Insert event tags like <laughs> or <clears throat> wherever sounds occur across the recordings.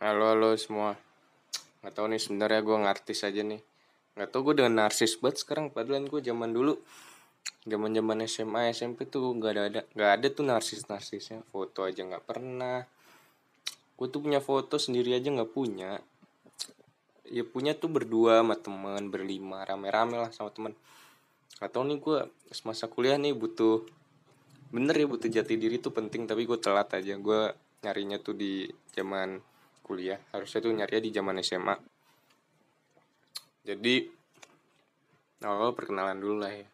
Halo halo semua. Nggak tahu nih sebenarnya gue ngartis aja nih. Nggak tahu gue dengan narsis banget sekarang. Padahal gue zaman dulu zaman zaman SMA SMP tuh nggak ada ada nggak ada tuh narsis narsisnya foto aja nggak pernah. Gue tuh punya foto sendiri aja nggak punya. Ya punya tuh berdua sama teman berlima. Rame-rame lah sama teman nggak tahu nih gue semasa kuliah nih butuh bener ya butuh jati diri tuh penting tapi gue telat aja. Gue nyarinya tuh di zaman kuliah. Harusnya tuh nyarinya di zaman SMA jadi awal perkenalan dulu lah ya.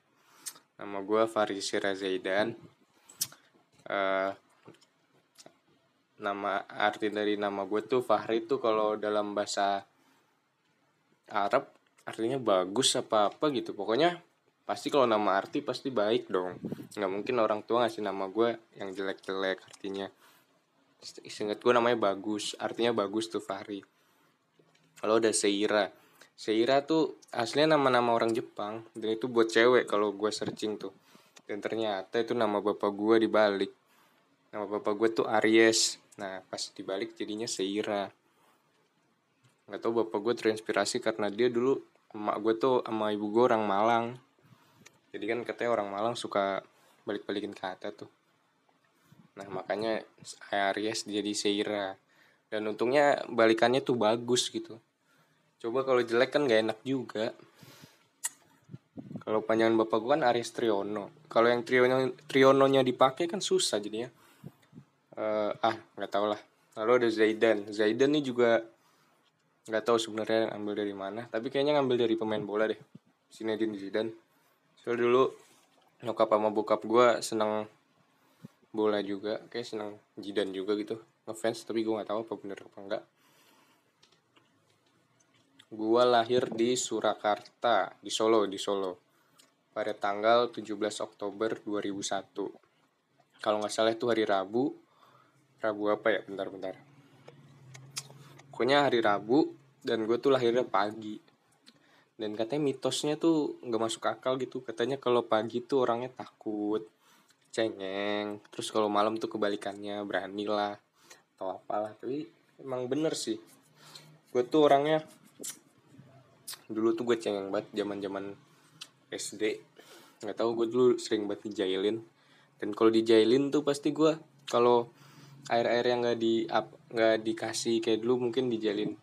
Nama gue Faris Razaidan. Uh, nama arti dari nama gue tuh Fahri tuh kalau dalam bahasa Arab artinya bagus apa apa gitu. Pokoknya pasti kalau nama arti pasti baik dong. Nggak mungkin orang tua ngasih nama gue yang jelek-jelek artinya Seingat gue namanya bagus artinya bagus tuh Fahri. Kalau ada Seira. Seira tuh aslinya nama-nama orang Jepang dan itu buat cewek kalau gue searching tuh. Dan ternyata itu nama bapak gue dibalik. Nama bapak gue tuh Aries. Nah pas dibalik jadinya Seira. Nggak tahu bapak gue terinspirasi karena dia dulu emak gue tuh sama ibu gue orang Malang. Jadi kan katanya orang Malang suka balik-balikin kata tuh Nah makanya Aries jadi Seira dan untungnya balikannya tuh bagus gitu. Coba kalau jelek kan gak enak juga. Kalau panjangan bapak gua kan Aries Triono. Kalau yang Triono Triononya dipakai kan susah jadinya. Uh, ah nggak tau lah. Lalu ada Zaidan. Zaidan nih juga nggak tahu sebenarnya ambil dari mana. Tapi kayaknya ngambil dari pemain bola deh. Zinedine Zidane. Soalnya dulu nyokap sama bokap gue seneng bola juga kayak senang. Jidan juga gitu ngefans tapi gue nggak tahu apa bener apa enggak gue lahir di Surakarta di Solo di Solo. Pada tanggal 17 Oktober 2001 kalau nggak salah itu hari Rabu. Rabu apa ya? Bentar-bentar pokoknya hari Rabu dan gue tuh lahirnya pagi. Dan katanya mitosnya tuh nggak masuk akal gitu. Katanya kalau pagi tuh orangnya takut cengeng. Terus kalau malam tuh kebalikannya berani lah atau apalah. Tapi emang bener sih. Gue tuh orangnya dulu tuh gue cengeng banget zaman zaman SD nggak tahu gue dulu sering banget dijailin. Dan kalau dijailin tuh pasti gue kalau air air yang nggak di nggak dikasih kayak dulu mungkin dijalin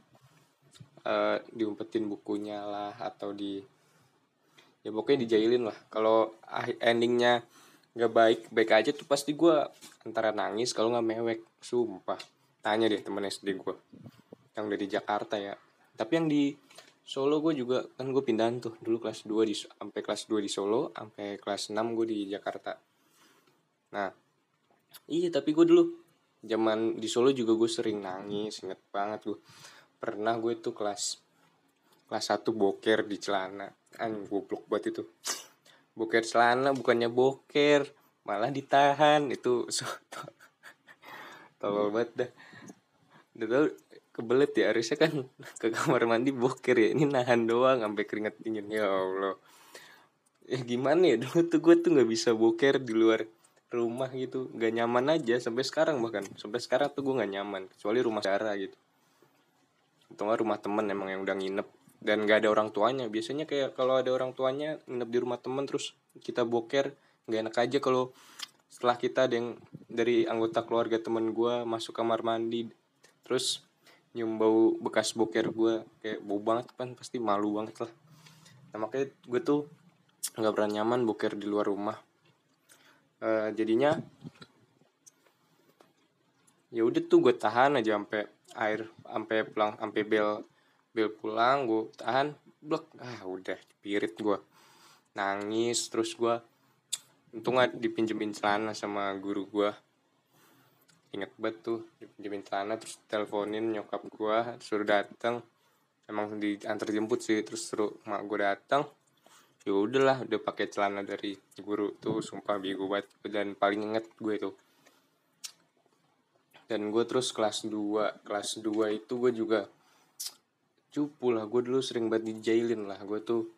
uh, diumpetin bukunya lah atau di ya pokoknya dijailin lah. Kalau endingnya nggak baik baik aja tuh pasti gue antara nangis kalau nggak mewek sumpah. Tanya deh temen SD gue yang dari Jakarta ya. Tapi yang di Solo gue juga kan gue pindahan tuh dulu kelas 2 di sampai kelas 2 di Solo sampai kelas 6 gue di Jakarta. Nah iya tapi gue dulu zaman di Solo juga gue sering nangis inget banget gue pernah gue tuh kelas kelas 1 boker di celana. Anjing goblok banget itu boker celana bukannya boker malah ditahan. Itu soto <laughs> tolol banget dah. Udah tau kebelet ya harusnya kan <laughs> ke kamar mandi boker ya. Ini nahan doang sampai keringet dingin. Ya allah. Ya gimana ya? Dulu tuh gue tuh nggak bisa boker di luar rumah gitu. Nggak nyaman aja sampai sekarang bahkan. Sampai sekarang tuh gue nggak nyaman kecuali rumah cara gitu. Atau rumah temen emang yang udah nginep dan gak ada orang tuanya. Biasanya kayak kalau ada orang tuanya nginep di rumah temen terus kita boker nggak enak aja kalau setelah kita ada yang dari anggota keluarga temen gue masuk kamar mandi. Terus nyium bau bekas boker gue kayak bau banget kan pasti malu banget lah. Nah makanya gue tuh nggak pernah nyaman boker di luar rumah. Uh, jadinya ya udah tuh gue tahan aja sampai air sampai pulang sampai bel bel pulang gue tahan blok ah udah pirit gue nangis terus gue untung gak dipinjemin celana sama guru gue inget banget tuh dipinjemin celana terus teleponin nyokap gue suruh datang emang diantar jemput sih terus suruh mak gue datang ya udahlah udah pakai celana dari guru tuh sumpah bego banget. Dan paling inget gue tuh dan gue terus kelas 2 kelas 2 itu gue juga cupu lah gue dulu sering banget dijailin lah. Gue tuh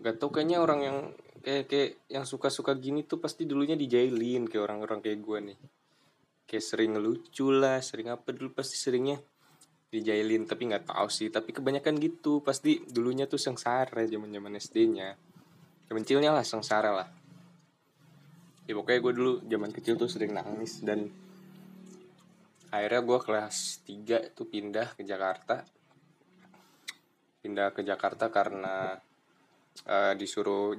gak tau kayaknya orang yang kayak kayak yang suka-suka gini tuh pasti dulunya dijailin kayak orang-orang kayak gue nih. Kayak sering lucu lah sering apa dulu pasti seringnya dijailin tapi nggak tahu sih. Tapi kebanyakan gitu pasti dulunya tuh sengsara zaman zaman SD-nya kebencilnya lah sengsara lah. Ya pokoknya gue dulu zaman kecil tuh sering nangis dan akhirnya gue kelas 3 tuh pindah ke Jakarta. Pindah ke Jakarta karena uh, disuruh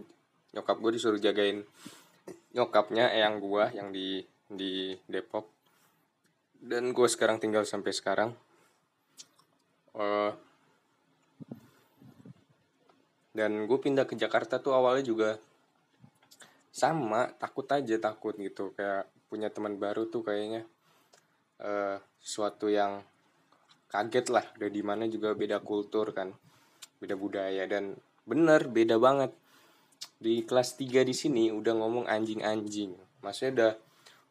nyokap gue disuruh jagain nyokapnya eyang gue yang di di Depok. Dan gue sekarang tinggal sampai sekarang. Uh, dan gue pindah ke Jakarta tuh awalnya juga sama takut aja takut gitu. Kayak punya teman baru tuh kayaknya uh, suatu yang kaget lah. Udah di mana juga beda kultur kan beda budaya. Dan bener beda banget. Di kelas 3 di sini udah ngomong anjing-anjing. Maksudnya udah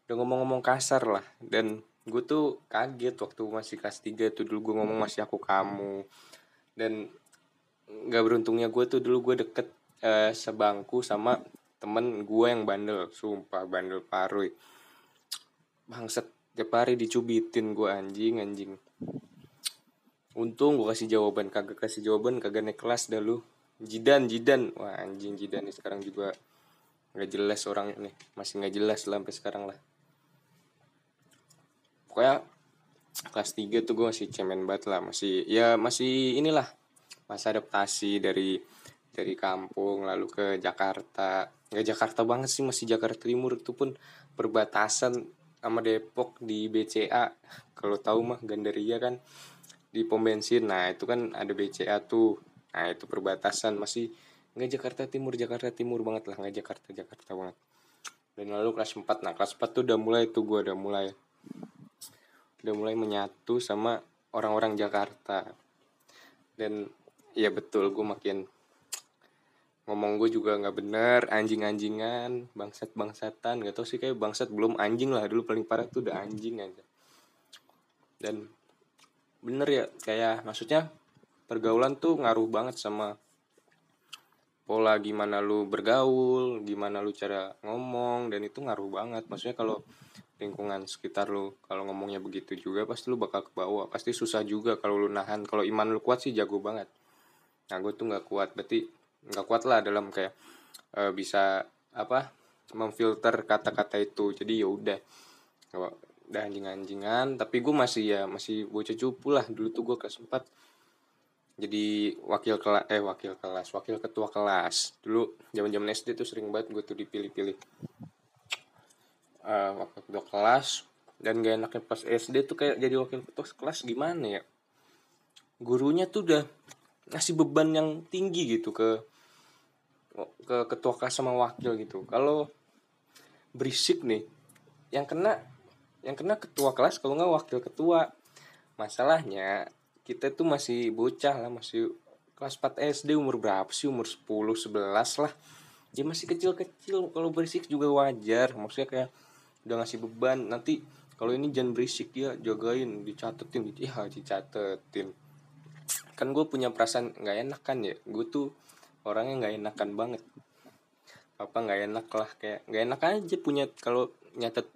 udah ngomong-ngomong kasar lah. Dan gue tuh kaget waktu masih kelas 3 tuh. Dulu gue ngomong masih aku kamu. Dan nggak beruntungnya gue tuh dulu gue deket uh, sebangku sama temen gue yang bandel. Sumpah bandel parui. Bangset tiap hari dicubitin gue anjing anjing. Untung gue kasih jawaban kagak kasih jawaban kagak naik kelas dah lu. Jidan jidan. Wah anjing jidan nih sekarang juga nggak jelas orang nih. Masih nggak jelas lah sampai sekarang lah. Pokoknya kelas 3 tuh gue masih cemen banget lah. Masih ya masih inilah masa adaptasi dari dari kampung lalu ke Jakarta. Nggak Jakarta banget sih masih Jakarta Timur itu pun perbatasan sama Depok di BCA kalau tahu mah Gandaria kan di pom bensin. Nah itu kan ada BCA tuh. Nah itu perbatasan. Masih nggak Jakarta Timur Jakarta Timur banget lah. Nggak Jakarta Jakarta banget. Dan lalu kelas 4 nah kelas 4 tuh udah mulai tuh gue udah mulai. Udah mulai menyatu sama orang-orang Jakarta. Dan ya betul gue makin ngomong gue juga nggak bener anjing-anjingan bangsat bangsatan gak tau sih kayak bangsat belum anjing lah. Dulu paling parah tuh udah anjing aja. Dan bener ya kayak maksudnya pergaulan tuh ngaruh banget sama pola gimana lu bergaul gimana lu cara ngomong dan itu ngaruh banget. Maksudnya kalau lingkungan sekitar lu kalau ngomongnya begitu juga pasti lu bakal ke bawah. Pasti susah juga kalau lu nahan. Kalau iman lu kuat sih jago banget. Nah gue tuh nggak kuat. Berarti nggak kuat lah dalam kayak e, bisa apa memfilter kata-kata itu. Jadi ya udah. Udah anjing-anjingan tapi gue masih ya masih bocah cupu lah. Dulu tuh gue kelas 4 jadi wakil kelas eh wakil kelas wakil ketua kelas. Dulu zaman zaman SD tuh sering banget gue tuh dipilih-pilih. Uh, wakil ketua kelas. Dan gak enaknya pas SD tuh kayak jadi wakil ketua kelas gimana ya? Gurunya tuh udah ngasih beban yang tinggi gitu ke ke ketua kelas sama wakil gitu. Kalau berisik nih yang kena yang kena ketua kelas kalau nggak wakil ketua. Masalahnya kita tuh masih bocah lah masih kelas 4 SD umur berapa sih? Umur 10 11 lah. Dia masih kecil-kecil kalau berisik juga wajar. Maksudnya kayak udah ngasih beban. Nanti kalau ini jangan berisik ya jagain dicatetin ya dicatetin kan gue punya perasaan nggak enak kan ya. Gue tuh orangnya nggak enakan banget. Apa nggak enak lah kayak nggak enak aja punya kalau nyatet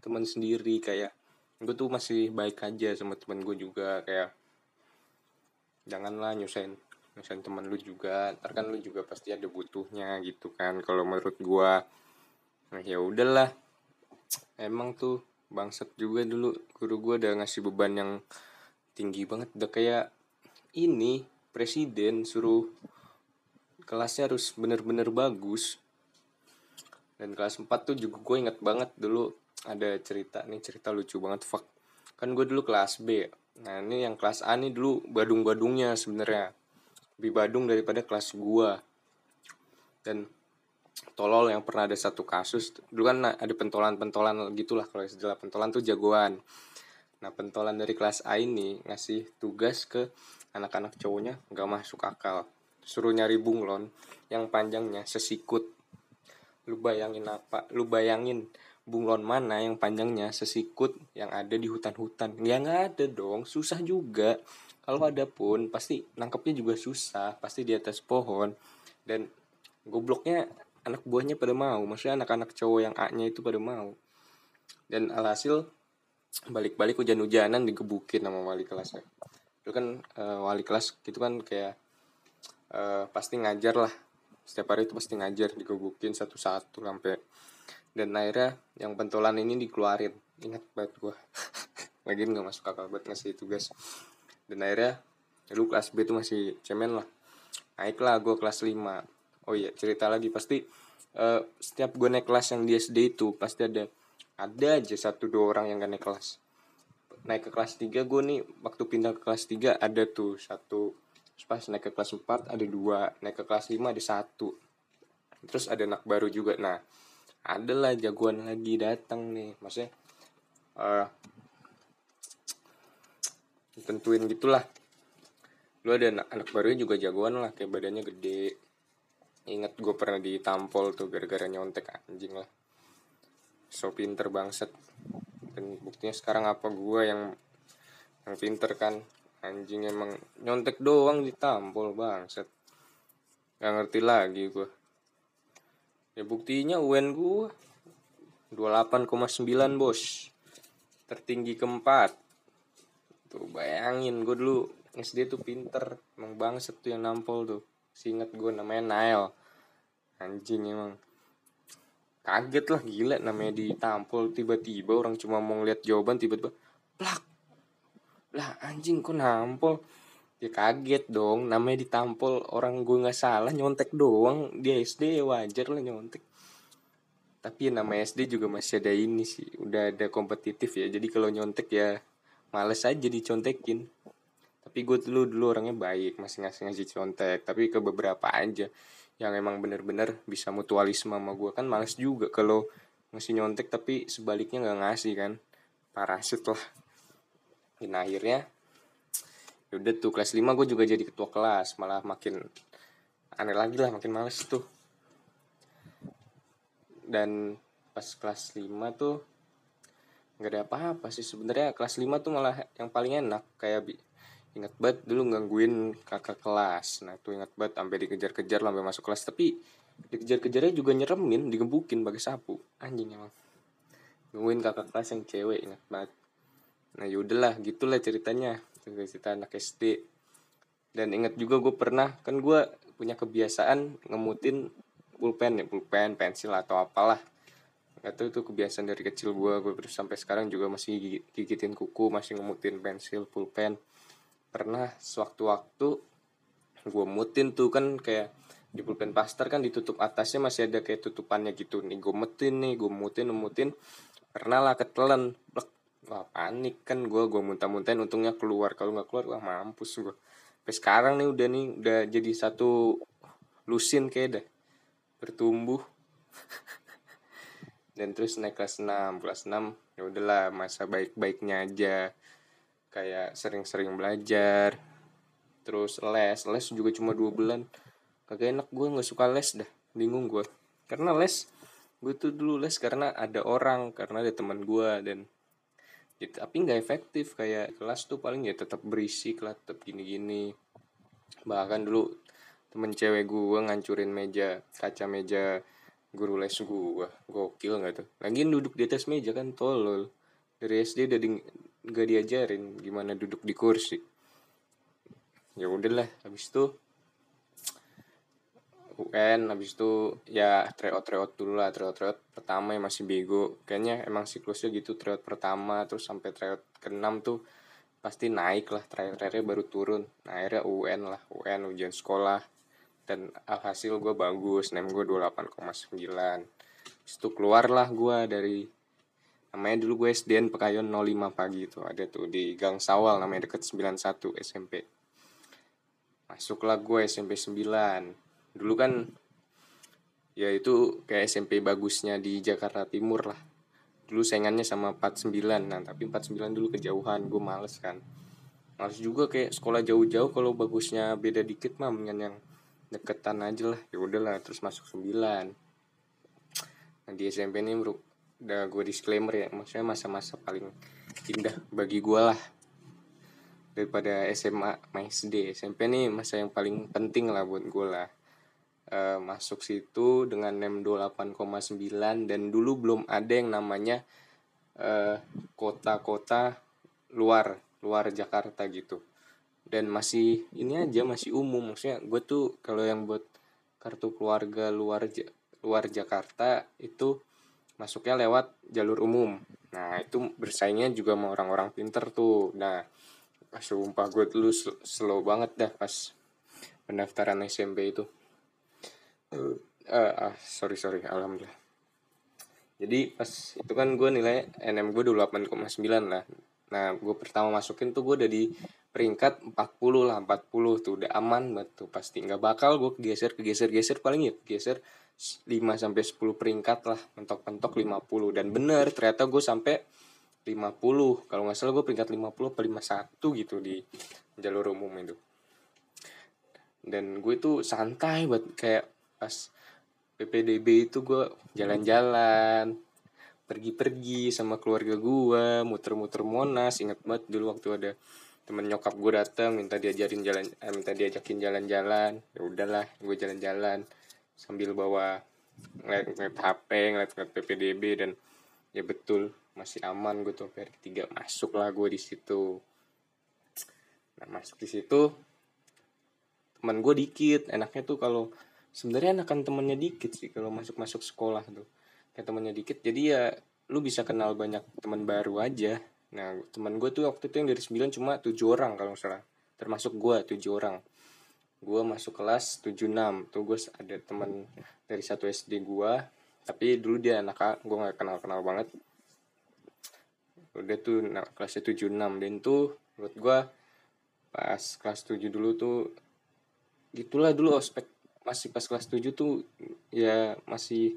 teman sendiri kayak gue tuh masih baik aja sama teman gue juga kayak janganlah nyusahin nyusahin teman lu juga. Ntar kan lu juga pasti ada butuhnya gitu kan. Kalau menurut gue nah ya udahlah. Emang tuh bangsat juga dulu guru gue udah ngasih beban yang tinggi banget. Udah kayak ini presiden suruh kelasnya harus bener-bener bagus. Dan kelas 4 tuh juga gue inget banget dulu ada cerita nih cerita lucu banget fuck. Kan gue dulu kelas B. Nah ini yang kelas A nih dulu badung-badungnya sebenarnya. Lebih badung daripada kelas gue dan tolol yang pernah ada satu kasus. Dulu kan ada pentolan-pentolan gitulah kalau istilah pentolan tuh jagoan. Nah pentolan dari kelas A ini ngasih tugas ke anak-anak cowoknya nggak masuk akal. Suruh nyari bunglon yang panjangnya sesikut. Lu bayangin apa? Lu bayangin bunglon mana yang panjangnya sesikut yang ada di hutan-hutan? Ya nggak ada dong susah juga. Kalau ada pun pasti nangkepnya juga susah pasti di atas pohon. Dan gobloknya anak buahnya pada mau maksudnya anak-anak cowok yang A nya itu pada mau. Dan alhasil balik-balik hujan-hujanan digebukin sama wali kelas ya itu kan uh, wali kelas gitu kan kayak uh, pasti ngajar lah. Setiap hari itu pasti ngajar digebukin satu-satu sampai dan akhirnya yang pentolan ini dikeluarin. Ingat banget gue <laughs> lagi nggak masuk kakak buat ngasih tugas. Dan akhirnya lu kelas B itu masih cemen lah. Naiklah gue kelas 5 oh iya cerita lagi. Pasti uh, setiap gue naik kelas yang di SD itu pasti ada ada aja satu dua orang yang gak naik kelas naik ke kelas 3 gue nih waktu pindah ke kelas 3 ada tuh satu. Pas naik ke kelas 4 ada dua naik ke kelas 5 ada satu. Terus ada anak baru juga. Nah adalah jagoan lagi datang nih. Maksudnya uh, tentuin gitulah. Lu ada anak, anak barunya juga jagoan lah kayak badannya gede. Ingat gue pernah ditampol tuh gara-gara nyontek anjing lah. So pinter bangset dan buktinya sekarang apa gue yang yang pinter kan? Anjing emang nyontek doang ditampol bangset gak ngerti lagi gue ya buktinya UN gue 28,9 bos. Tertinggi keempat. Tuh bayangin gue dulu. SD tuh pinter. Emang bangset tuh yang nampol tuh. Seinget gue namanya Nail anjing emang kaget lah gila namanya ditampol. Tiba-tiba orang cuma mau ngeliat jawaban tiba-tiba plak lah anjing kok nampol? Ya kaget dong namanya ditampol. Orang gue nggak salah nyontek doang. Dia SD wajar lah nyontek. Tapi ya nama SD juga masih ada ini sih udah ada kompetitif ya. Jadi kalau nyontek ya males aja dicontekin. Tapi gue dulu dulu orangnya baik masih ngasih ngasih contek. Tapi ke beberapa aja yang emang bener-bener bisa mutualisme sama gue kan males juga kalau ngasih nyontek tapi sebaliknya nggak ngasih kan? Parasit lah. Dan akhirnya yaudah tuh kelas 5 gue juga jadi ketua kelas. Malah makin aneh lagi lah makin males tuh. Dan pas kelas 5 tuh nggak ada apa-apa sih. Sebenarnya kelas 5 tuh malah yang paling enak. Kayak ingat banget dulu gangguin kakak kelas. Nah itu ingat banget sampai dikejar-kejar sampai masuk kelas. Tapi dikejar-kejarnya juga nyeremin digebukin pakai sapu. Anjing emang. Gangguin kakak kelas yang cewek ingat banget. Nah yaudahlah gitulah ceritanya. Cerita anak SD dan ingat juga gue pernah kan gue punya kebiasaan ngemutin pulpen ya pulpen pensil atau apalah. Gak tau itu kebiasaan dari kecil gue gue terus sampai sekarang juga masih gigitin kuku masih ngemutin pensil pulpen pernah sewaktu-waktu gue mutin tuh kan kayak di pulpen pastor kan ditutup atasnya masih ada kayak tutupannya gitu. Nih gue mutin nih gue mutin mutin. Pernah lah ketelan Blek. wah panik kan gue gue muntah-muntahin untungnya keluar. Kalau nggak keluar wah mampus gue sampai sekarang nih udah nih udah jadi satu lusin kayak dah bertumbuh. <laughs> Dan terus naik kelas 6 kelas 6 ya udahlah masa baik-baiknya aja kayak sering-sering belajar terus les les juga cuma dua bulan. Kagak enak gue nggak suka les dah bingung gue karena les gue tuh dulu les karena ada orang karena ada teman gue dan ya, tapi nggak efektif. Kayak kelas tuh paling ya tetap berisik lah tetap gini-gini. Bahkan dulu temen cewek gue ngancurin meja kaca meja guru les gue gokil nggak tuh? Lagi duduk di atas meja kan tolol. Dari SD udah gak diajarin gimana duduk di kursi. Ya udahlah habis itu UN habis itu ya tryout tryout dulu lah tryout tryout pertama yang masih bego. Kayaknya emang siklusnya gitu tryout pertama terus sampai tryout keenam tuh pasti naik lah terakhir-terakhir baru turun. Nah akhirnya UN lah UN ujian sekolah. Dan hasil gue bagus nem gue 28,9 itu keluar lah gue dari namanya dulu gue SDN Pekayon 05 pagi itu ada tuh di Gang Sawal namanya deket 91 SMP masuklah gue SMP 9 dulu kan ya itu kayak SMP bagusnya di Jakarta Timur lah. Dulu saingannya sama 49 nah tapi 49 dulu kejauhan gue males kan. Males juga kayak sekolah jauh-jauh kalau bagusnya beda dikit mah dengan yang deketan aja lah. Ya udahlah terus masuk 9 nah di SMP ini udah gue disclaimer ya maksudnya masa-masa paling indah bagi gue lah. Daripada SMA SD SMP nih masa yang paling penting lah buat gue lah. E, masuk situ dengan NEM 28,9 dan dulu belum ada yang namanya eh, kota-kota luar luar Jakarta gitu. Dan masih ini aja masih umum. Maksudnya gue tuh kalau yang buat kartu keluarga luar luar Jakarta itu masuknya lewat jalur umum. Nah itu bersaingnya juga sama orang-orang pinter tuh. Nah pas sumpah gue dulu slow banget dah pas pendaftaran SMP itu. Uh, uh, sorry sorry alhamdulillah. Jadi pas itu kan gue nilai NM gue dulu 8,9 lah. Nah gue pertama masukin tuh gue udah di peringkat 40 lah 40 tuh udah aman banget tuh pasti. Nggak bakal gue geser kegeser geser paling ya geser 5 sampai 10 peringkat lah mentok-mentok 50 dan bener ternyata gue sampai 50 kalau nggak salah gue peringkat 50 apa 51 gitu di jalur umum itu. Dan gue tuh santai buat kayak pas PPDB itu gue jalan-jalan pergi-pergi sama keluarga gue muter-muter monas. Inget banget dulu waktu ada temen nyokap gue datang minta diajarin jalan eh, minta diajakin jalan-jalan. Ya udahlah gue jalan-jalan sambil bawa ngeliat, ngeliat HP ngeliat, ngeliat PPDB dan ya betul masih aman gue tuh hari ketiga. Masuk lah gue di situ. Nah masuk di situ teman gue dikit. Enaknya tuh kalau sebenarnya enakan temennya dikit sih kalau masuk masuk sekolah tuh. Kayak temennya dikit jadi ya lu bisa kenal banyak teman baru aja nah teman gue tuh waktu itu yang dari 9 cuma tujuh orang kalau salah. Termasuk gue tujuh orang. Gue masuk kelas 76 tuh gue ada teman dari satu SD gue tapi dulu dia anak gue nggak kenal kenal banget. Udah tuh nah, kelasnya 76 dan tuh menurut gue pas kelas 7 dulu tuh gitulah dulu ospek. Masih pas kelas 7 tuh ya masih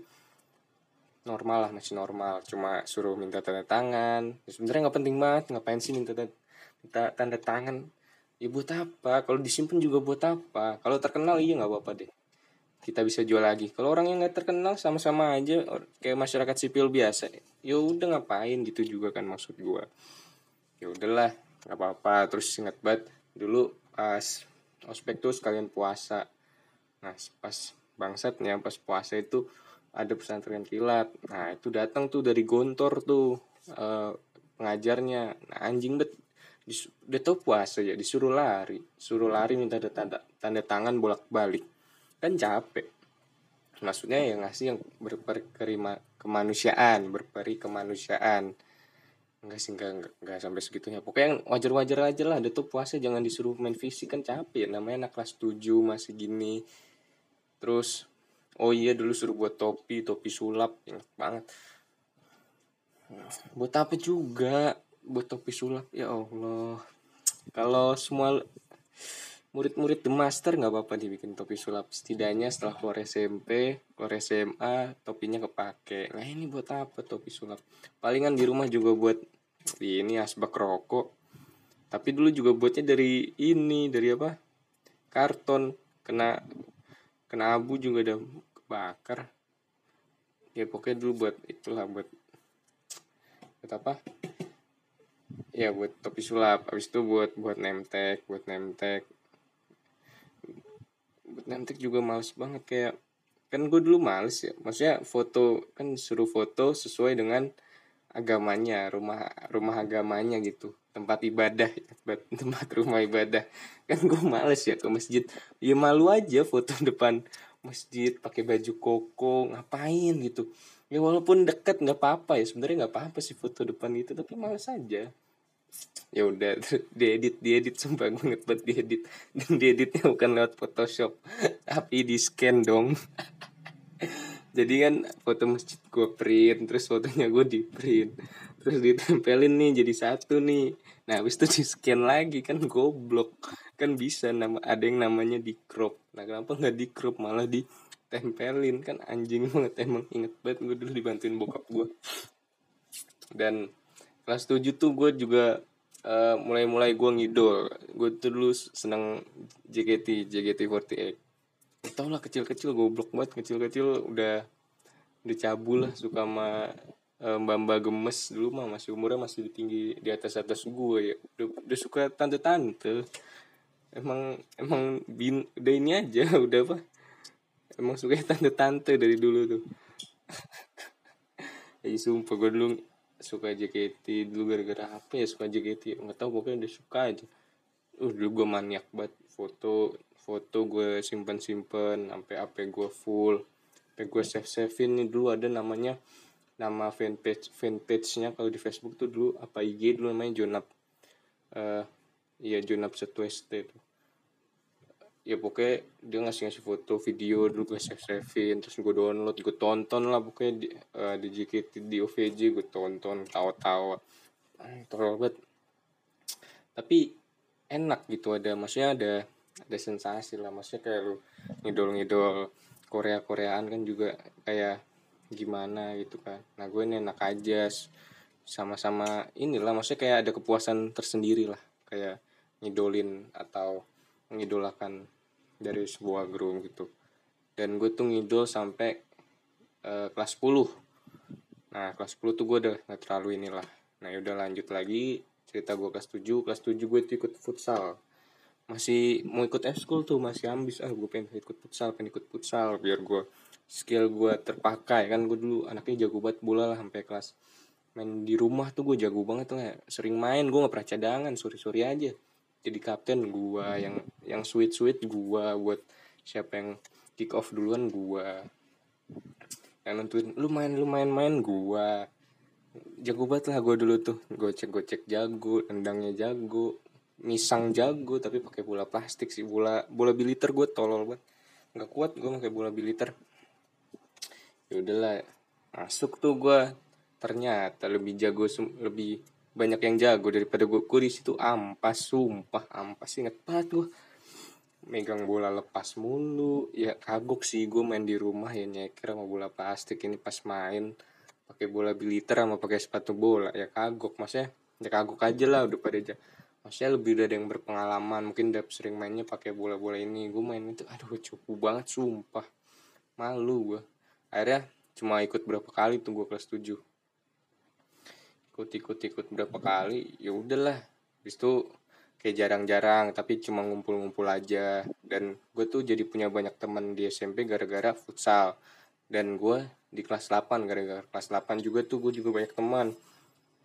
normal lah masih normal. Cuma suruh minta tanda tangan. Ya, sebenarnya nggak penting banget ngapain sih minta tanda, minta tanda tangan? Ya buat apa? Kalau disimpan juga buat apa? Kalau terkenal iya nggak apa-apa deh. Kita bisa jual lagi. Kalau orang yang nggak terkenal sama-sama aja. Kayak masyarakat sipil biasa. Ya udah ngapain? Gitu juga kan maksud gua. Ya udahlah nggak apa-apa. Terus ingat banget dulu pas ospek tuh sekalian puasa. Nah pas bangsatnya pas puasa itu ada pesantren kilat. Nah itu datang tuh dari gontor tuh uh, pengajarnya. Nah anjing bet udah tau puasa ya disuruh lari. Suruh lari minta tanda tanda tangan bolak balik kan capek. Maksudnya ya ngasih yang berperi kemanusiaan berperi kemanusiaan enggak sih enggak, enggak, enggak sampai segitunya. Pokoknya yang wajar-wajar aja lah ada tuh puasa jangan disuruh main fisik. Kan capek namanya anak kelas 7 masih gini. Terus oh iya dulu suruh buat topi topi sulap ingat banget. Buat apa juga? Buat topi sulap ya Allah. Kalau semua murid-murid the master nggak apa-apa dibikin topi sulap. Setidaknya setelah keluar SMP keluar SMA topinya kepake. Nah ini buat apa topi sulap? Palingan di rumah juga buat ini asbak rokok. Tapi dulu juga buatnya dari ini dari apa? Karton. Kena kena abu juga udah bakar. Ya pokoknya dulu buat itulah buat buat apa? Ya buat topi sulap. Habis itu buat buat nemtek buat nemtek buat nemtek juga males banget kayak kan gue dulu males ya. Maksudnya foto kan suruh foto sesuai dengan agamanya rumah rumah agamanya gitu. Tempat ibadah tempat <laughs> rumah ibadah. Kan gue males ya ke masjid. Ya malu aja foto depan masjid pakai baju koko ngapain gitu. Ya walaupun deket nggak apa-apa ya. Sebenarnya nggak apa-apa sih foto depan itu tapi malas aja. Ya udah <laughs> diedit diedit. Sumpah banget diedit. Dan dieditnya bukan lewat Photoshop. Tapi di scan dong. <laughs> Jadi kan foto masjid gue print terus fotonya gue di print. Terus ditempelin nih jadi satu nih. Nah habis itu di scan lagi kan goblok kan bisa nama ada yang namanya di crop. Nah kenapa nggak di crop? Malah ditempelin. Kan anjing banget emang inget banget gue dulu dibantuin bokap gue dan kelas 7 tuh gue juga uh, mulai-mulai gue ngidol. Gue tuh dulu seneng JKT JKT48 tau lah kecil-kecil goblok banget. Kecil-kecil udah udah cabul lah suka sama uh, mbak mbak gemes. Dulu mah masih umurnya masih tinggi di atas atas gue ya. Udah, udah suka tante-tante emang emang bin udah ini aja <laughs> udah apa? Emang suka <laughs> tante-tante dari dulu tuh. <laughs> Ya sumpah gue dulu suka JKT dulu gara-gara apa ya suka JKT nggak tahu pokoknya udah suka aja. Uh dulu gue maniak banget. Foto foto gue simpen simpen sampai apa gue full. Sampai gue save savein nih dulu ada namanya nama fanpage fanpage-nya kalau di Facebook tuh dulu apa IG dulu namanya Jonap. Uh, iya Jonap satu ST tuh ya pokoknya dia ngasih ngasih foto video dulu gue save savein terus gue download gue tonton lah pokoknya di, uh, di JKT di OVJ gue tonton tawa-tawa tolol banget. Tapi enak gitu ada maksudnya ada ada sensasi lah. Maksudnya kayak lu ngidol-ngidol Korea Koreaan kan juga kayak gimana gitu kan. Nah gue ini enak aja sama-sama inilah maksudnya kayak ada kepuasan tersendiri lah. Kayak ngidolin atau mengidolakan dari sebuah grup gitu. Dan gue tuh ngidol sampai uh, kelas 10 nah kelas 10 tuh gue udah gak terlalu inilah. Nah yaudah lanjut lagi cerita gue kelas 7 kelas 7 gue tuh ikut futsal. Masih mau ikut school tuh masih ambis. Ah gue pengen ikut futsal pengen ikut futsal biar gue skill gue terpakai. Kan gue dulu anaknya jago banget bola lah sampai kelas. Main di rumah tuh gue jago banget lah. Sering main gue nggak pernah cadangan sore sore aja jadi kapten gue yang yang sweet sweet gue buat siapa yang kick off duluan gue yang nentuin lu main lu main main gue jago banget lah gue dulu tuh. Gocek gocek jago tendangnya jago misang jago tapi pakai bola plastik sih. Bola bola biliter gue tolol banget. Nggak kuat gue pakai bola biliter. Ya udahlah masuk tuh gue ternyata lebih jago lebih banyak yang jago daripada gue gue di situ ampas sumpah. Ampas inget banget gue megang bola lepas mulu. Ya kagok sih gue main di rumah ya nyeker sama bola plastik ini pas main. Pakai bola biliter sama pakai sepatu bola. Ya kagok. Maksudnya ya kagok aja lah udah pada aja maksudnya lebih udah ada yang berpengalaman. Mungkin udah sering mainnya pakai bola-bola ini. Gue main itu aduh cukup banget sumpah. Malu gue akhirnya cuma ikut berapa kali tuh gue kelas 7 ikut-ikut-ikut berapa kali ya udahlah. Habis itu kayak jarang-jarang tapi cuma ngumpul-ngumpul aja. Dan gue tuh jadi punya banyak teman di SMP gara-gara futsal. Dan gue di kelas 8 gara-gara kelas 8 juga tuh gue juga banyak teman.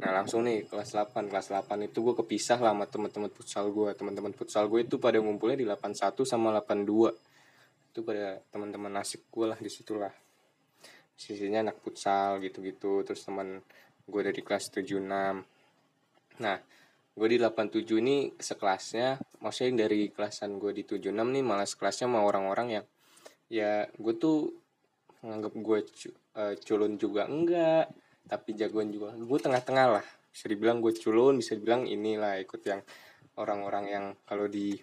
Nah langsung nih kelas 8 kelas 8 itu gue kepisah lah sama teman-teman futsal gue teman-teman futsal gue itu pada ngumpulnya di 81 sama 82 itu pada teman-teman nasib gue lah di situlah sisinya anak futsal gitu-gitu terus teman gue dari kelas 76 nah gue di 87 ini sekelasnya maksudnya dari kelasan gue di 76 nih malah sekelasnya sama orang-orang yang ya gue tuh nganggap gue uh, culun juga enggak tapi jagoan juga. Gue tengah-tengah lah bisa dibilang gue culun bisa dibilang inilah ikut yang orang-orang yang kalau di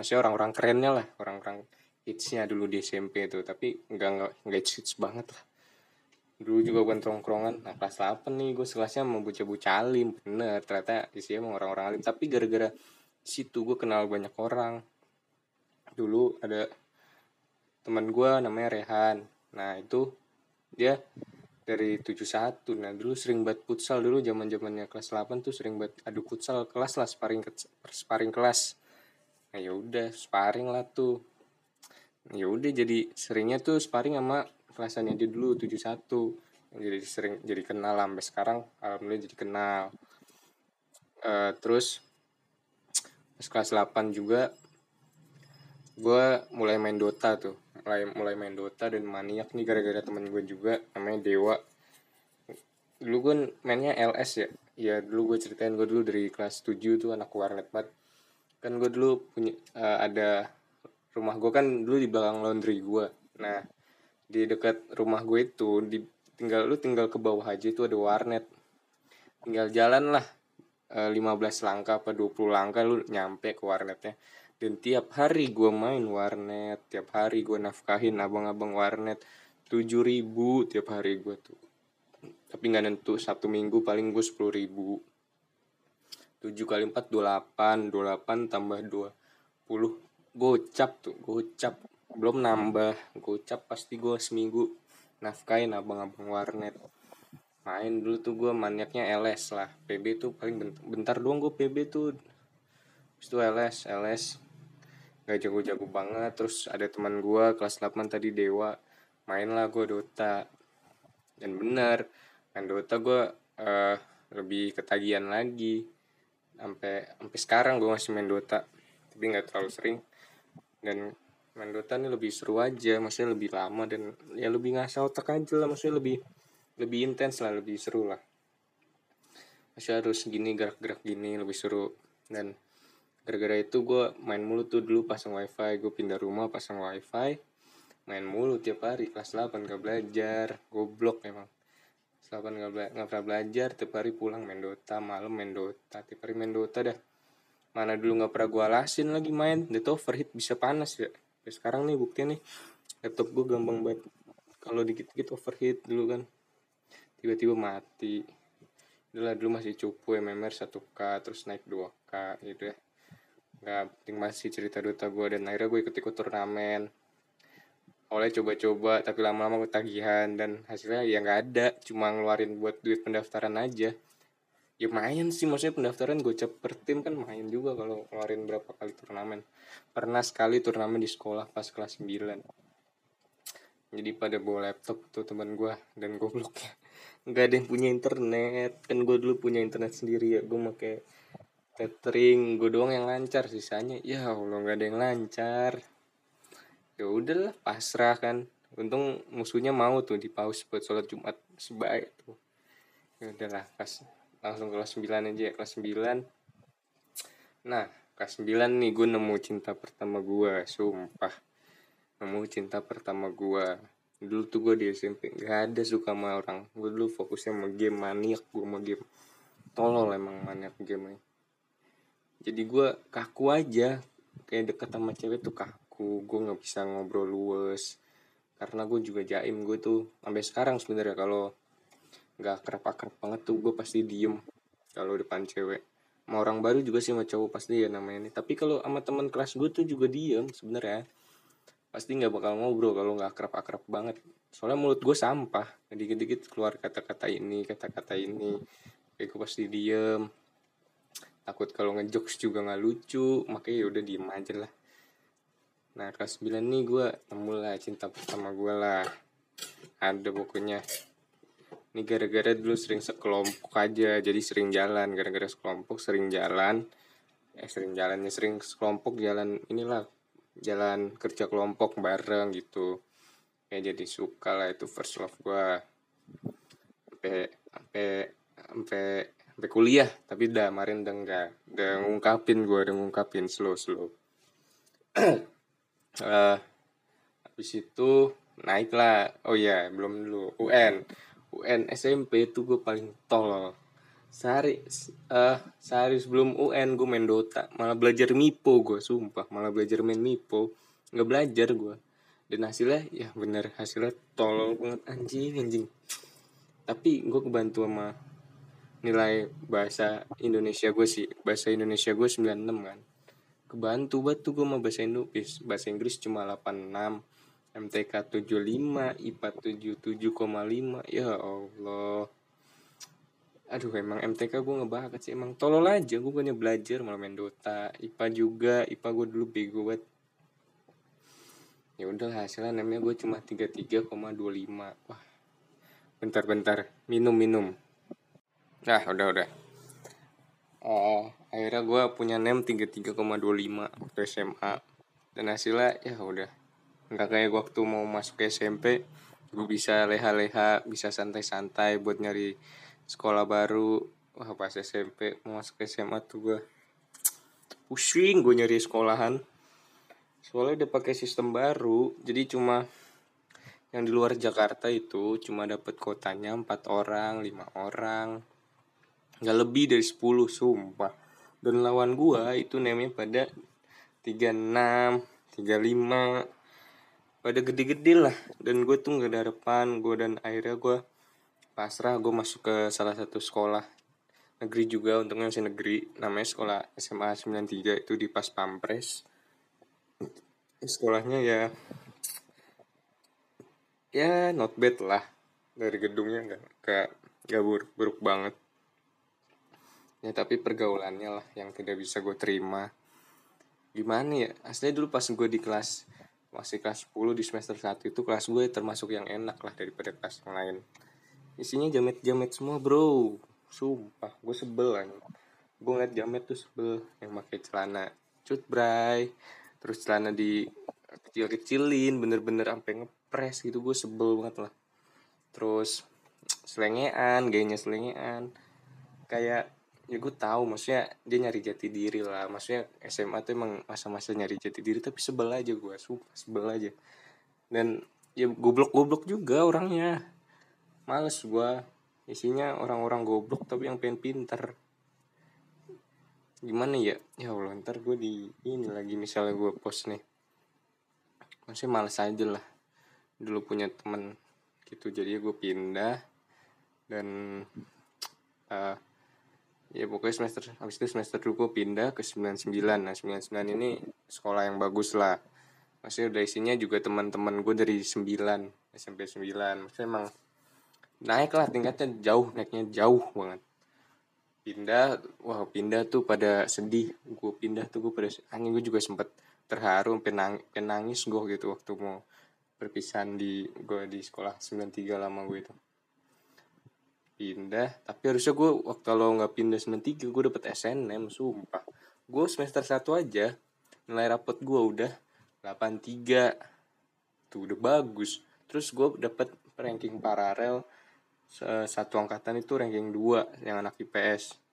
maksudnya orang-orang kerennya lah orang-orang hitsnya dulu di SMP itu tapi enggak enggak enggak hits banget lah dulu juga bukan tongkrongan nah kelas 8 nih gue sekelasnya mau bocah-bocah alim. Bener ternyata isinya mau orang-orang alim. Tapi gara-gara situ gue kenal banyak orang. Dulu ada teman gue namanya Rehan. Nah itu dia dari 71 nah dulu sering buat futsal. Dulu zaman zamannya kelas 8 tuh sering buat adu futsal kelas lah sparring sparring kelas. Nah ya udah sparring lah tuh. Ya udah jadi seringnya tuh sparring sama kelasannya dia dulu 71 jadi sering jadi kenal sampai sekarang alhamdulillah jadi kenal. Uh, terus pas kelas 8 juga gue mulai main Dota tuh. Mulai mulai main Dota dan maniak nih gara-gara temen gue juga namanya Dewa. Dulu gue mainnya LS ya. Ya dulu gue ceritain gue dulu dari kelas 7 tuh anak warnet banget. Kan gue dulu punya uh, ada rumah gue kan dulu di belakang laundry gue nah di dekat rumah gue itu di tinggal lu tinggal ke bawah aja itu ada warnet. Tinggal jalan lah e, eh, 15 langkah apa 20 langkah lu nyampe ke warnetnya. Dan tiap hari gue main warnet tiap hari gue nafkahin abang-abang warnet 7 ribu tiap hari gue tuh. Tapi nggak nentu satu minggu paling gue 10 ribu. 7 kali 4 28 28 tambah 20 gocap tuh gocap belum nambah gocap pasti gue seminggu. Nafkain abang-abang warnet. Main dulu tuh gue maniaknya LS lah. PB tuh paling bentar, bentar doang gue PB tuh. Itu LS LS gak jago-jago banget. Terus ada teman gue kelas 8 tadi Dewa. Main lah gue Dota. Dan bener main Dota gue uh, lebih ketagihan lagi. Sampai sampai sekarang gue masih main Dota. Tapi nggak terlalu sering. Dan main Dota ini lebih seru aja maksudnya lebih lama dan ya lebih ngasah otak aja lah maksudnya lebih lebih intens lah lebih seru lah. Masih harus gini gerak-gerak gini lebih seru. Dan gara-gara itu gue main mulu tuh dulu pasang wifi gue pindah rumah pasang wifi main mulu tiap hari. Kelas 8 gak belajar goblok emang. Kelas 8 gak, bela gak pernah belajar tiap hari pulang main Dota malam main Dota tiap hari main Dota dah. Mana dulu gak pernah gue alasin lagi main Dota overheat bisa panas ya ya sekarang nih buktinya nih laptop gue gampang banget. Kalau dikit-dikit overheat dulu kan. Tiba-tiba mati. Dulu dulu masih cupu MMR 1k terus naik 2k gitu ya. Nggak penting masih cerita Dota gue dan akhirnya gue ikut-ikut turnamen. Awalnya coba-coba tapi lama-lama ketagihan dan hasilnya ya nggak ada. Cuma ngeluarin buat duit pendaftaran aja ya main sih maksudnya pendaftaran gue per tim kan main juga kalau ngeluarin berapa kali turnamen. Pernah sekali turnamen di sekolah pas kelas 9 jadi pada bawa laptop tuh teman gue dan gobloknya. <laughs> Nggak ada yang punya internet. Kan gue dulu punya internet sendiri ya. Gue pakai tethering. Gue doang yang lancar sisanya. Ya allah nggak ada yang lancar. Ya udahlah pasrah kan. Untung musuhnya mau tuh di pause buat sholat jumat sebaik tuh. Ya udahlah pas langsung kelas 9 aja ya kelas 9 nah kelas 9 nih gue nemu cinta pertama gue sumpah. Nemu cinta pertama gue dulu tuh gue di SMP gak ada suka sama orang. Gue dulu fokusnya sama game maniak gue sama game. Tolol emang maniak game jadi gue kaku aja. Kayak deket sama cewek tuh kaku. Gue nggak bisa ngobrol luwes. Karena gue juga jaim gue tuh. Sampai sekarang sebenarnya kalau nggak akrab akrab banget tuh gue pasti diem kalau depan cewek. Mau orang baru juga sih sama cowok pasti ya namanya ini. Tapi kalau sama teman kelas gue tuh juga diem sebenarnya. Pasti nggak bakal ngobrol kalau nggak akrab akrab banget. Soalnya mulut gue sampah. Dikit dikit keluar kata kata ini kata kata ini. Kayak gue pasti diem. Takut kalau ngejokes juga nggak lucu. Makanya ya udah diem aja lah. Nah kelas 9 nih gue temu lah cinta pertama gue lah. Ada pokoknya ini gara-gara dulu sering sekelompok aja jadi sering jalan. Gara-gara sekelompok sering jalan. Eh sering jalannya sering sekelompok jalan inilah jalan kerja kelompok bareng gitu. Kayak jadi suka lah itu first love gue sampai sampai sampai sampai kuliah. Tapi udah kemarin udah enggak udah ngungkapin gue udah ngungkapin slow slow. Uh, <clears throat> habis itu naik lah oh ya belum dulu. UN UN SMP itu gue paling tolol sehari uh, sehari sebelum UN gue main Dota. Malah belajar Mipo gue sumpah. Malah belajar main Mipo nggak belajar gue dan hasilnya ya bener hasilnya tolol banget anjing anjing. Tapi gue kebantu sama nilai bahasa Indonesia gue sih. Bahasa Indonesia gue 96 kan. Kebantu banget tuh gue sama bahasa Inggris bahasa Inggris cuma 86 MTK 75, IPA 77,5. Ya Allah. Aduh emang MTK gue ngebakat sih. Emang tolol aja gue banyak belajar malah main Dota. IPA juga IPA gue dulu bego banget. Ya udah hasilnya namanya gue cuma 33,25 wah. Bentar-bentar minum-minum nah udah udah. Oh akhirnya gue punya nem 33,25 waktu SMA dan hasilnya ya udah nggak kayak waktu mau masuk SMP gue bisa leha-leha bisa santai-santai buat nyari sekolah baru. Wah pas SMP mau masuk SMA tuh gue pusing gue nyari sekolahan. Soalnya udah pakai sistem baru jadi cuma yang di luar Jakarta itu cuma dapat kotanya empat orang lima orang. Nggak lebih dari 10 sumpah. Dan lawan gua itu namanya pada 36 35 pada gede-gede lah. Dan gue tuh gak ada harapan. Gue dan akhirnya gue pasrah gue masuk ke salah satu sekolah negeri juga. Untungnya masih negeri. Namanya sekolah SMA 93 itu di Pas Pampres. Sekolahnya ya ya not bad lah. Dari gedungnya nggak gak, gak buruk, buruk banget. Ya tapi pergaulannya lah yang tidak bisa gue terima. Gimana ya? Aslinya dulu pas gue di kelas masih kelas 10 di semester 1 itu kelas gue termasuk yang enak lah daripada kelas yang lain. Isinya jamet-jamet semua bro. Sumpah gue sebel kan gue ngeliat jamet tuh sebel yang pakai celana cut bray. Terus celana di kecil kecilin bener-bener sampai ngepres gitu gue sebel banget lah. Terus selengean gayanya selengean. Kayak ya gue tahu maksudnya dia nyari jati diri lah. Maksudnya SMA tuh emang masa-masa nyari jati diri tapi sebel aja gue sumpah sebel aja. Dan ya goblok-goblok juga orangnya. Males gue isinya orang-orang goblok tapi yang pengen pinter. Gimana ya? Ya Allah ntar gue di ini lagi misalnya gue post nih. Masih males aja lah. Dulu punya temen gitu jadi gue pindah. Dan uh, ya pokoknya semester habis itu semester dulu gue pindah ke 99 nah 99 ini sekolah yang bagus lah. Maksudnya udah isinya juga teman-teman gue dari 9 SMP 9 maksudnya emang naik lah tingkatnya jauh naiknya jauh banget. Pindah wah pindah tuh pada sedih. Gue pindah tuh gue pada angin gue juga sempet terharu penang penangis gue gitu waktu mau perpisahan di gue di sekolah 93 lama gue itu pindah. Tapi harusnya gue waktu lo nggak pindah 93 gue dapet SNM sumpah. Gue semester satu aja nilai rapot gue udah 83 tuh udah bagus. Terus gue dapet ranking paralel satu angkatan itu ranking 2 yang anak IPS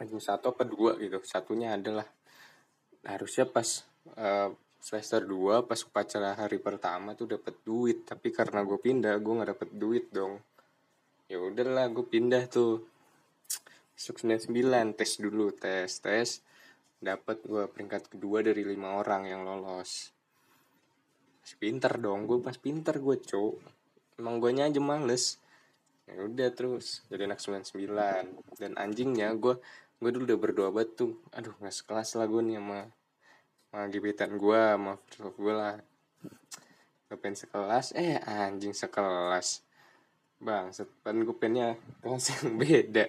ranking satu apa dua gitu satunya adalah. Harusnya pas uh, semester 2 pas upacara hari pertama tuh dapat duit. Tapi karena gue pindah gue nggak dapet duit dong ya udahlah gue pindah tuh. Masuk 99 tes dulu tes tes. Dapat gue peringkat kedua dari lima orang yang lolos. Masih pinter dong gue pas pinter gue cowok. Emang gue aja males. Ya udah terus jadi anak 99 dan anjingnya gue gue dulu udah berdoa tuh. Aduh nggak sekelas lah gue nih sama sama gebetan gue sama gue lah. Gue pengen sekelas. Eh anjing sekelas bang sepan gue pengennya kelas yang <laughs> beda.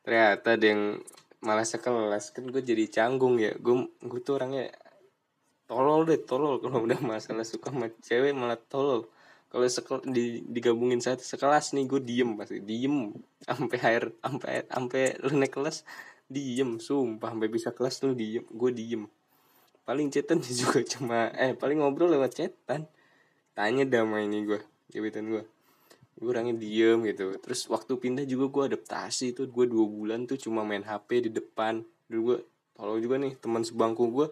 Ternyata ada yang malah sekelas kan gue jadi canggung ya. Gue gue tuh orangnya tolol deh tolol. Kalau udah masalah suka sama cewek malah tolol. Kalau sekel di digabungin satu sekelas nih gue diem pasti. Diem sampai air sampai sampai lu kelas diem. Sumpah sampai bisa kelas lu diem gue diem. Paling chatan <laughs> juga cuma eh paling ngobrol lewat chatan tanya damai ini gue gebetan gue gue orangnya diem gitu. Terus waktu pindah juga gue adaptasi tuh. Gue dua bulan tuh cuma main hp di depan. Dulu gue kalau juga nih teman sebangku gue.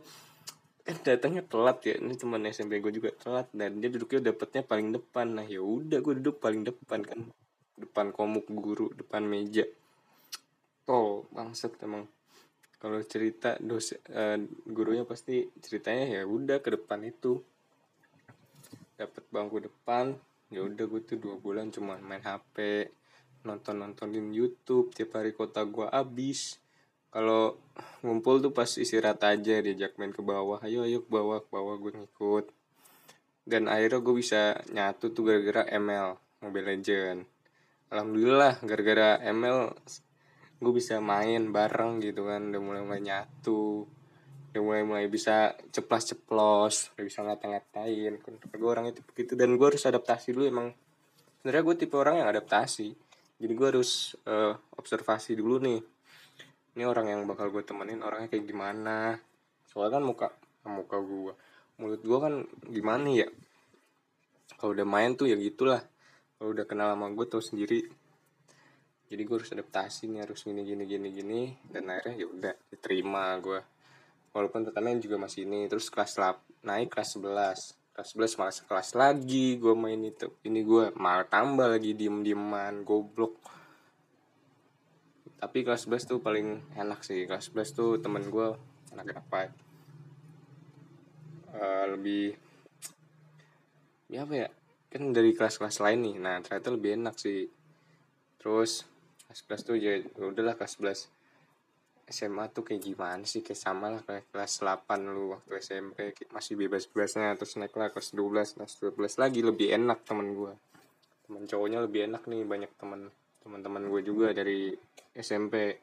Kan datangnya telat ya. Ini teman SMP gue juga telat. Dan dia duduknya dapetnya paling depan. Nah ya udah gue duduk paling depan kan. Depan komuk guru depan meja. Tol bangsat emang. Kalau cerita dos uh, gurunya pasti ceritanya ya udah ke depan itu. Dapat bangku depan ya udah gue tuh dua bulan cuma main HP nonton nontonin YouTube tiap hari kota gue abis kalau ngumpul tuh pas istirahat aja diajak main ke bawah. Ayo ayo ke bawah ke bawah gue ngikut. Dan akhirnya gue bisa nyatu tuh gara-gara ML Mobile Legend alhamdulillah gara-gara ML gue bisa main bareng gitu kan. Udah mulai mulai nyatu udah mulai mulai bisa ceplas ceplos udah bisa ngata-ngatain. Kan gue orangnya tipe gitu. Dan gue harus adaptasi dulu emang. Sebenarnya gue tipe orang yang adaptasi. Jadi gue harus uh, observasi dulu nih. Ini orang yang bakal gue temenin orangnya kayak gimana? Soalnya kan muka muka gue mulut gue kan gimana ya? Kalau udah main tuh ya gitulah. Kalau udah kenal sama gue tau sendiri. Jadi gue harus adaptasi nih harus gini gini gini gini. Dan akhirnya ya udah diterima gue walaupun tetananya juga masih ini terus kelas lap naik kelas 11 kelas 11 malah sekelas lagi gue main itu. Ini gue malah tambah lagi diem dieman goblok. Tapi kelas 11 tuh paling enak sih. Kelas 11 tuh temen gue anak apa uh, lebih <tsk> ya apa ya? Kan dari kelas-kelas lain nih. Nah ternyata lebih enak sih. Terus kelas 11 tuh ya udahlah kelas 11 SMA tuh kayak gimana sih? Kayak sama lah kayak kelas 8 lu waktu SMP masih bebas-bebasnya. Terus naik lah kelas 12 kelas 12 lagi lebih enak temen gue temen cowoknya lebih enak nih banyak temen teman-teman gue juga dari SMP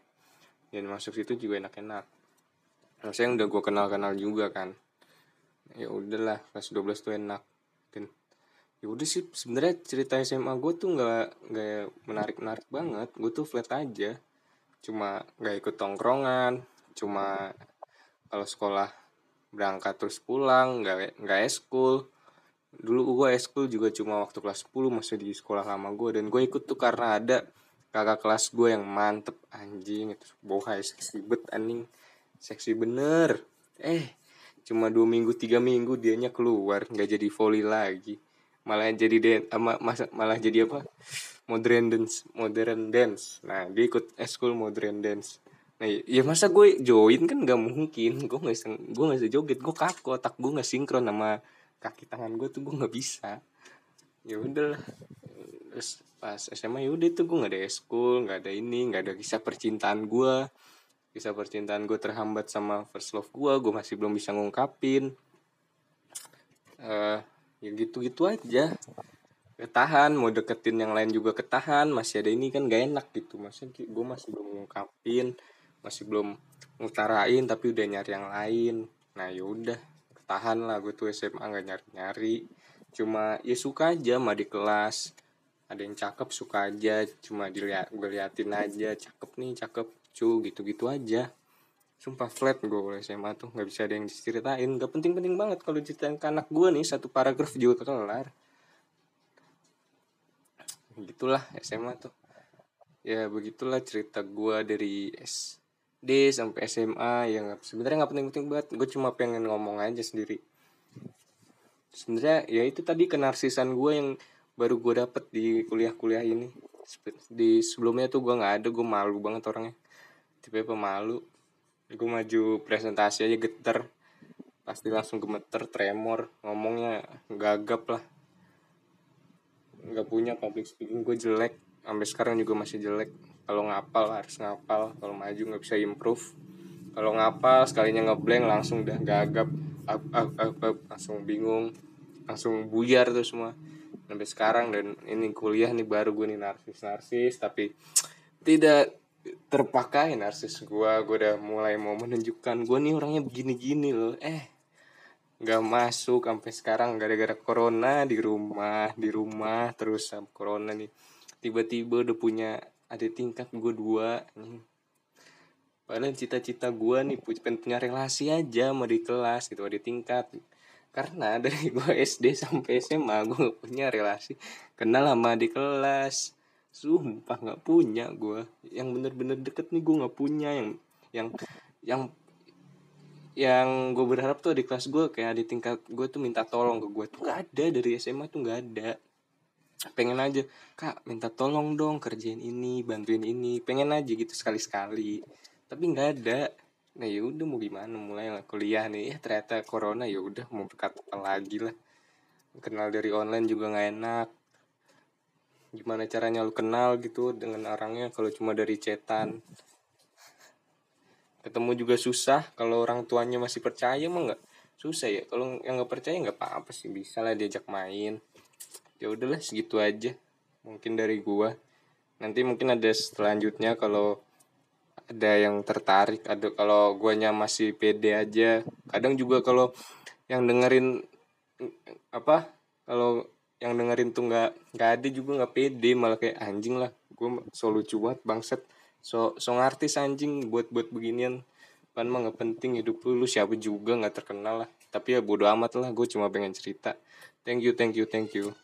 dan masuk situ juga enak-enak. Maksudnya udah gue kenal-kenal juga kan. Ya udahlah kelas 12 tuh enak. Dan ya udah sih sebenarnya cerita SMA gue tuh nggak nggak menarik menarik banget. Gue tuh flat aja cuma nggak ikut tongkrongan cuma kalau sekolah berangkat terus pulang nggak nggak eskul. Dulu gue eskul juga cuma waktu kelas 10 masih di sekolah lama gue dan gue ikut tuh karena ada kakak kelas gue yang mantep anjing itu bohai seksi bet anjing. Seksi bener. Eh cuma dua minggu tiga minggu dianya keluar nggak jadi volley lagi. Malah jadi den ama masa malah jadi apa modern dance modern dance. Nah dia ikut eskul modern dance. Nah ya masa gue join kan nggak mungkin. Gue nggak bisa gue nggak bisa joget gue kaku otak gue nggak sinkron sama kaki tangan gue tuh gue nggak bisa. Ya udah terus pas SMA ya udah tuh gue nggak ada eskul nggak ada ini nggak ada kisah percintaan gue. Kisah percintaan gue terhambat sama first love gue gue masih belum bisa ngungkapin. Uh, ya gitu-gitu aja ketahan mau deketin yang lain juga ketahan masih ada ini kan gak enak gitu. Masih gue masih belum ngungkapin masih belum ngutarain tapi udah nyari yang lain. Nah yaudah ketahan lah gue tuh SMA gak nyari-nyari. Cuma ya suka aja mah di kelas. Ada yang cakep suka aja. Cuma dilihat gue liatin aja cakep nih cakep cu gitu-gitu aja. Sumpah flat gue oleh SMA tuh. Nggak bisa ada yang diceritain gak penting-penting banget kalau ceritain ke anak gue nih satu paragraf juga kelar gitulah SMA tuh. Ya begitulah cerita gue dari SD sampai SMA yang sebenarnya nggak penting-penting banget. Gue cuma pengen ngomong aja sendiri. Sebenarnya ya itu tadi kenarsisan gue yang baru gue dapet di kuliah-kuliah ini. Di sebelumnya tuh gue nggak ada gue malu banget orangnya. Tipe pemalu. Gue maju presentasi aja geter. Pasti langsung gemeter tremor ngomongnya gagap lah nggak punya public speaking gue jelek. Sampai sekarang juga masih jelek. Kalau ngapal harus ngapal. Kalau maju nggak bisa improve. Kalau ngapal sekalinya ngeblank langsung udah gagap. Up, up, up, up, langsung bingung. Langsung buyar tuh semua. Sampai sekarang dan ini kuliah nih baru gue nih narsis narsis tapi tidak terpakai narsis gue gue udah mulai mau menunjukkan gue nih orangnya begini-gini loh. Eh nggak masuk sampai sekarang gara-gara corona di rumah di rumah terus sama corona nih. Tiba-tiba udah punya ada tingkat gue dua nih. Padahal cita-cita gue nih pengen punya relasi aja sama di kelas gitu ada tingkat. Karena <laughs> dari gue SD sampai SMA gue gak punya relasi kenal sama di kelas. Sumpah nggak punya gue yang bener-bener deket nih gue nggak punya. Yang yang yang yang gue berharap tuh di kelas gue kayak di tingkat gue tuh minta tolong ke gue tuh gak ada dari SMA tuh nggak ada. Pengen aja kak minta tolong dong kerjain ini bantuin ini. Pengen aja gitu sekali sekali tapi nggak ada. Nah ya udah mau gimana? Mulai lah kuliah nih. Ya ternyata corona ya udah mau berkata lagi lah. Kenal dari online juga nggak enak. Gimana caranya lu kenal gitu dengan orangnya kalau cuma dari cetan ketemu juga susah kalau orang tuanya masih percaya mah nggak susah ya. Kalau yang nggak percaya nggak apa-apa sih bisa lah diajak main. Ya udahlah segitu aja mungkin dari gua. Nanti mungkin ada selanjutnya kalau ada yang tertarik ada kalau guanya masih pede aja. Kadang juga kalau yang dengerin apa kalau yang dengerin tuh nggak nggak ada juga nggak pede malah kayak anjing lah. Gue so lucu banget bangset so so ngartis anjing buat buat beginian. Kan mah nggak penting hidup lu lu siapa juga nggak terkenal lah. Tapi ya bodo amat lah gue cuma pengen cerita. Thank you thank you thank you